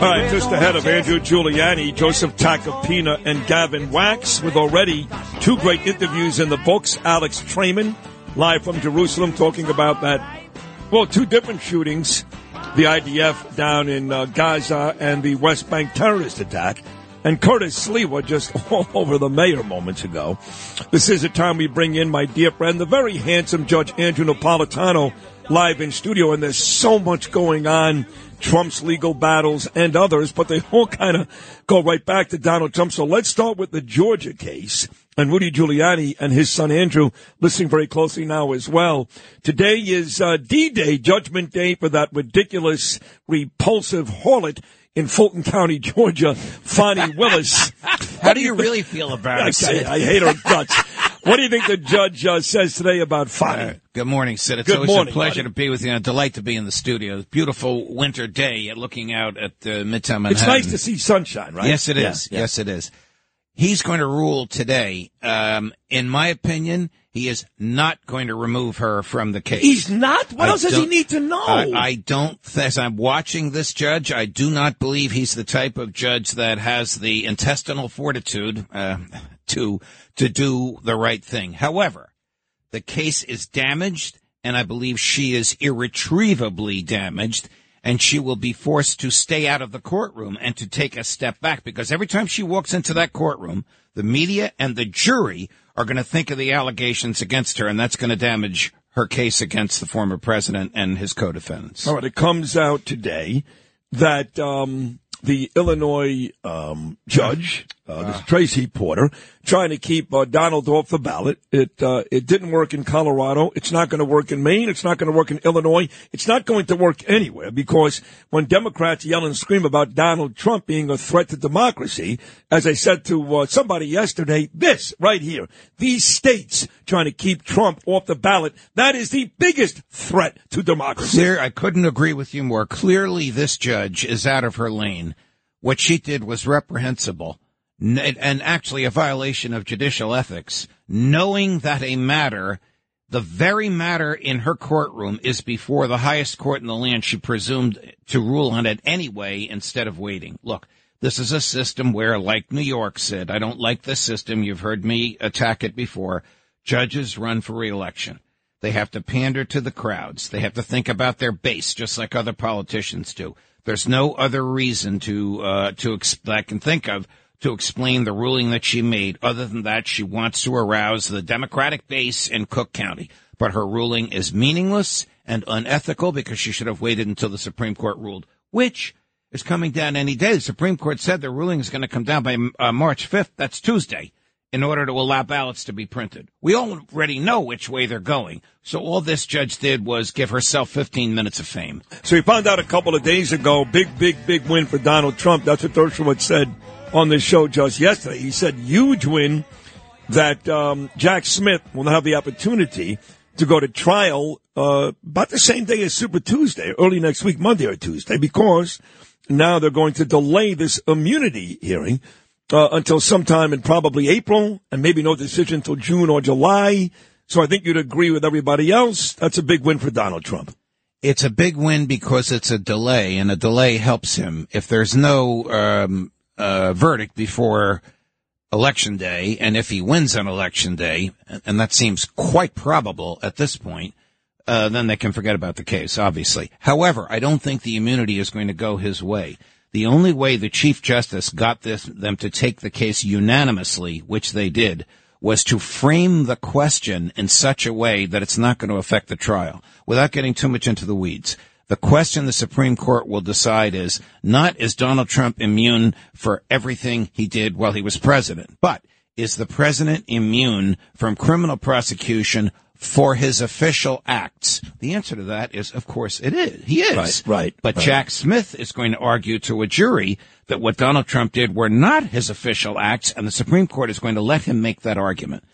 All right, just ahead of Andrew Giuliani, Joseph Tacopina, and Gavin Wax, with already two great interviews in the books. Alex Traiman, live from Jerusalem, talking about that, well, two different shootings the IDF down in uh, Gaza and the West Bank terrorist attack. And Curtis Sliwa just all over the mayor moments ago. This is the time we bring in my dear friend, the very handsome Judge Andrew Napolitano, live in studio. And there's so much going on Trump's legal battles and others, but they all kind of go right back to Donald Trump. So let's start with the Georgia case and Rudy Giuliani and his son Andrew listening very closely now as well. Today is uh, D-Day, Judgment Day for that ridiculous, repulsive harlot in Fulton County, Georgia, Fani Willis. How do you really feel about it? I, I hate her guts. What do you think the judge uh, says today about Fani? Uh, good morning, Sid. It's Good always morning, a pleasure buddy. to be with you and a delight to be in the studio. Beautiful winter day looking out at uh, Midtown Manhattan. It's nice to see sunshine, right? Yes, it Yeah, is. yeah. Yes, it is. He's going to rule today. Um, in my opinion, he is not going to remove her from the case. He's not? What I else does he need to know? I, I don't, as I'm watching this judge, I do not believe he's the type of judge that has the intestinal fortitude uh, to to do the right thing. However, the case is damaged, and I believe she is irretrievably damaged, and she will be forced to stay out of the courtroom and to take a step back because every time she walks into that courtroom, the media and the jury are going to think of the allegations against her, and that's going to damage her case against the former president and his co-defendants. All right, it comes out today that um, the Illinois um, judge, uh, this Tracie Porter, trying to keep uh, Donald off the ballot. It uh, it didn't work in Colorado. It's not going to work in Maine. It's not going to work in Illinois. It's not going to work anywhere because when Democrats yell and scream about Donald Trump being a threat to democracy, as I said to uh, somebody yesterday, this right here, these states trying to keep Trump off the ballot, that is the biggest threat to democracy. Clear, I couldn't agree with you more. Clearly, this judge is out of her lane. What she did was reprehensible and actually a violation of judicial ethics, knowing that a matter, the very matter in her courtroom is before the highest court in the land, she presumed to rule on it anyway instead of waiting. Look, this is a system where, like New York said, I don't like this system. You've heard me attack it before. Judges run for reelection. They have to pander to the crowds. They have to think about their base, just like other politicians do. There's no other reason to uh, to that I can think of to explain the ruling that she made, other than that she wants to arouse the Democratic base in Cook County. But her ruling is meaningless and unethical because she should have waited until the Supreme Court ruled, which is coming down any day. The Supreme Court said the ruling is going to come down by uh, March 5th. That's Tuesday in order to allow ballots to be printed. We already know which way they're going. So all this judge did was give herself 15 minutes of fame. So we found out a couple of days ago, big, big, big win for Donald Trump. That's what Dershowitz said on this show just yesterday. He said huge win that um, Jack Smith will have the opportunity to go to trial uh, about the same day as Super Tuesday, early next week, Monday or Tuesday, because now they're going to delay this immunity hearing uh, until sometime in probably April, and maybe no decision until June or July. So I think you'd agree with everybody else. That's a big win for Donald Trump. It's a big win because it's a delay, and a delay helps him. If there's no um, uh, verdict before election day, and if he wins on election day, and that seems quite probable at this point, uh, then they can forget about the case, obviously. However, I don't think the immunity is going to go his way. The only way the Chief Justice got this, them to take the case unanimously, which they did, was to frame the question in such a way that it's not going to affect the trial. Without getting too much into the weeds, The question the Supreme Court will decide is not is Donald Trump immune for everything he did while he was president, but is the president immune from criminal prosecution for his official acts? The answer to that is, of course, it is. He is. Right, right, But right. Jack Smith is going to argue to a jury that what Donald Trump did were not his official acts, and the Supreme Court is going to let him make that argument.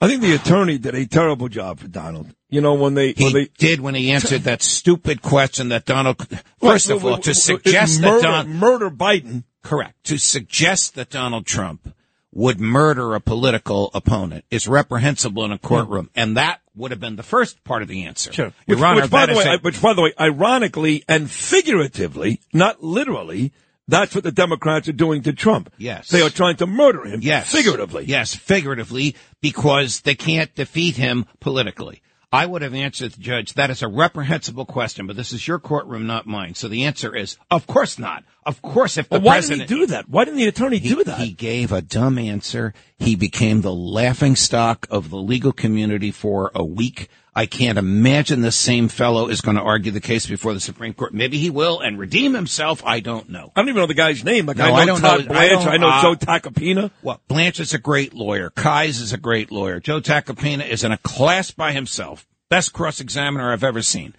I think the attorney did a terrible job for Donald. You know, when they, He when they, did when he answered that stupid question that Donald. First of Well, all, to well, suggest murder, that Don, murder Biden. correct, to suggest that Donald Trump would murder a political opponent is reprehensible in a courtroom, and that would have been the first part of the answer. Sure. Which, Honor, which, by the way, a- which, by the way, ironically and figuratively, not literally, that's what the Democrats are doing to Trump. Yes. They are trying to murder him. Yes. Figuratively. Yes, figuratively, because they can't defeat him politically. I would have answered the judge, that is a reprehensible question, but this is your courtroom, not mine. So the answer is, of course not. Of course, if the But why president. didn't he do that? Why didn't the attorney He, do that? he gave a dumb answer. He became the laughing stock of the legal community for a week. I can't imagine the same fellow is going to argue the case before the Supreme Court. Maybe he will and redeem himself. I don't know. I don't even know the guy's name. Like No, I know I don't Todd know- I Blanche. don't- I, know uh, Joe Tacopina. Well, Blanche is a great lawyer. Kise is a great lawyer. Joe Tacopina is in a class by himself. Best cross-examiner I've ever seen.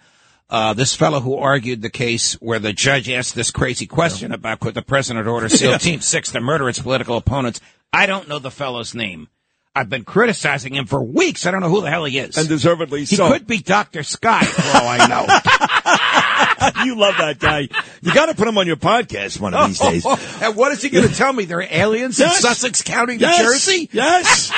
Uh, this fellow who argued the case where the judge asked this crazy question about could the president order SEAL Team 6 to murder its political opponents. I don't know the fellow's name. I've been criticizing him for weeks. I don't know who the hell he is. And deservedly he so. He could be Dr. Scott, for all I know. you love that guy. You got to put him on your podcast one of these days. and what is he going to tell me? There are aliens Yes. in Sussex County, New yes. Jersey? Yes.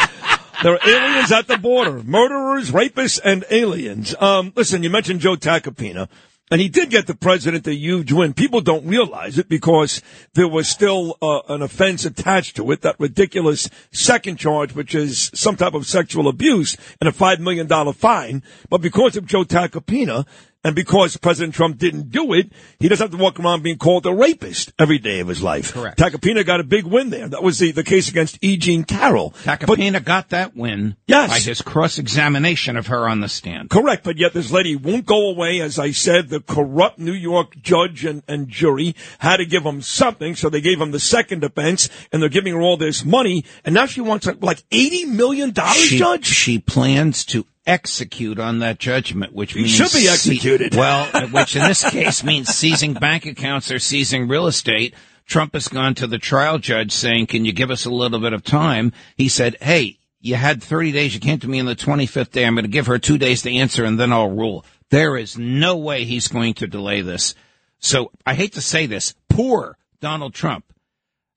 There are aliens at the border, murderers, rapists, and aliens. Um, listen, you mentioned Joe Tacopina, and he did get the president a huge win. People don't realize it because there was still uh, an offense attached to it, that ridiculous second charge, which is some type of sexual abuse and a $5 million fine. But because of Joe Tacopina, and because President Trump didn't do it, he doesn't have to walk around being called a rapist every day of his life. Correct. Tacopina got a big win there. That was the, the case against E. Jean Carroll. But- got that win Yes. by his cross-examination of her on the stand. Correct, but yet this lady won't go away. As I said, the corrupt New York judge and, and jury had to give him something, so they gave him the second offense, and they're giving her all this money, and now she wants like eighty million dollars, She, Judge. she plans to execute on that judgment, which means should be se- executed. well, uh, which in this case means seizing bank accounts or seizing real estate. Trump has gone to the trial judge saying, "Can you give us a little bit of time?" He said, "Hey." You had 30 days. You came to me on the 25th day. I'm going to give her two days to answer and then I'll rule. There is no way he's going to delay this. So I hate to say this. Poor Donald Trump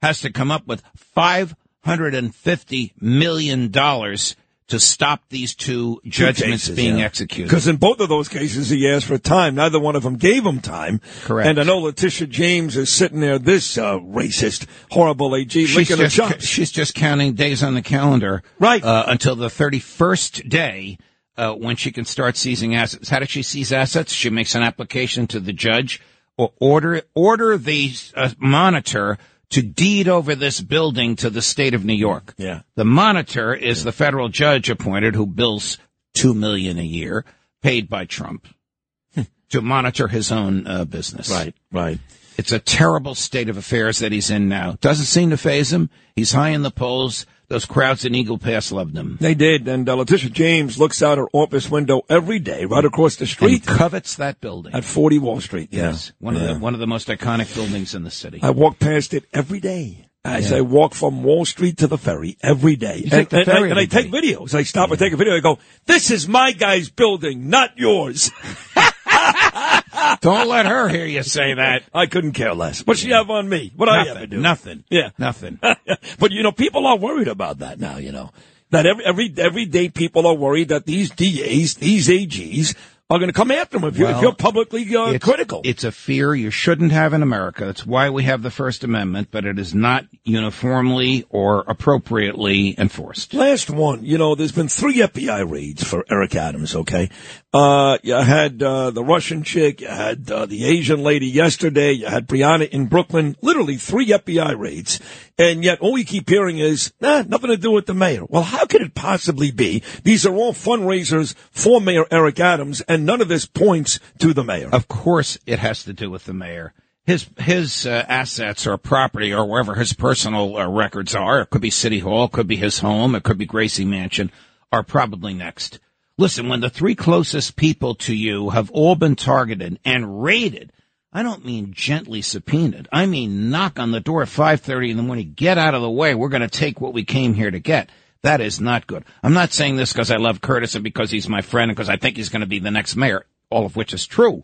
has to come up with $550 million to stop these two judgments being executed. Because in both of those cases, he asked for time. Neither one of them gave him time. Correct. And I know Letitia James is sitting there, this uh, racist, horrible AG, She's licking her just, chops. she's just counting days on the calendar. Right. Uh, until the 31st day, uh, when she can start seizing assets. How does she seize assets? She makes an application to the judge or order, order the uh, monitor to deed over this building to the state of New York. Yeah. The monitor is the federal judge appointed who bills two million a year, paid by Trump to monitor his own uh, business. Right. Right. It's a terrible state of affairs that he's in now. Doesn't seem to phase him. He's high in the polls. Those crowds in Eagle Pass loved them. They did. And uh, Letitia James looks out her office window every day, right across the He street covets that building. at 40 Wall Street. yes, one of the one of the most iconic buildings in the city. I walk past it every day. As I walk from Wall Street to the ferry every day. You take the and, and- ferry and I every take videos. I stop and take a video. I go, this is my guy's building, not yours. Don't let her hear you say that. I couldn't care less. What she have on me? What I ever Nothing. do? Nothing. Yeah. Nothing. but you know, people are worried about that now. You know that every every every day people are worried that these DAs, these AGs, are going to come after them if Well, you're publicly uh, It's- critical. It's a fear you shouldn't have in America. That's why we have the First Amendment, but it is not uniformly or appropriately enforced. Last one, you know, there's been three FBI raids for Eric Adams, okay? Uh, you had, uh, the Russian chick, you had, uh, the Asian lady yesterday, you had Brianna in Brooklyn, literally three FBI raids. And yet all you keep hearing is, nah, nothing to do with the mayor. Well, how could it possibly be? These are all fundraisers for Mayor Eric Adams and none of this points to the mayor. Of course it has to do with the mayor. His, his uh, assets or property or wherever his personal uh, records are, it could be City Hall, it could be his home, it could be Gracie Mansion, are probably next. Listen, when the three closest people to you have all been targeted and raided, I don't mean gently subpoenaed. I mean knock on the door at 5:30 in the morning. Get out of the way. We're going to take what we came here to get. That is not good. I'm not saying this because I love Curtis and because he's my friend and because I think he's going to be the next mayor, all of which is true.